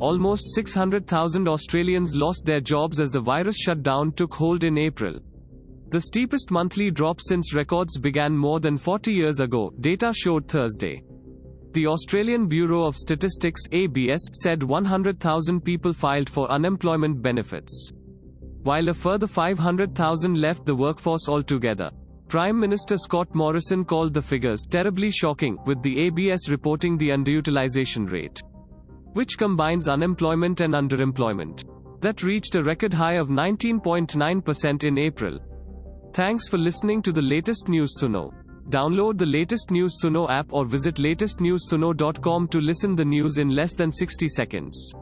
Almost 600,000 Australians lost their jobs as the virus shutdown took hold in April. The steepest monthly drop since records began more than 40 years ago, data showed Thursday. The Australian Bureau of Statistics ABS said 100,000 people filed for unemployment benefits. While a further 500,000 left the workforce altogether. Prime Minister Scott Morrison called the figures terribly shocking, with the ABS reporting the underutilization rate, which combines unemployment and underemployment, that reached a record high of 19.9% in April. Thanks for listening to the latest News Suno. Download the latest News Suno app or visit latestnewsuno.com to listen the news in less than 60 seconds.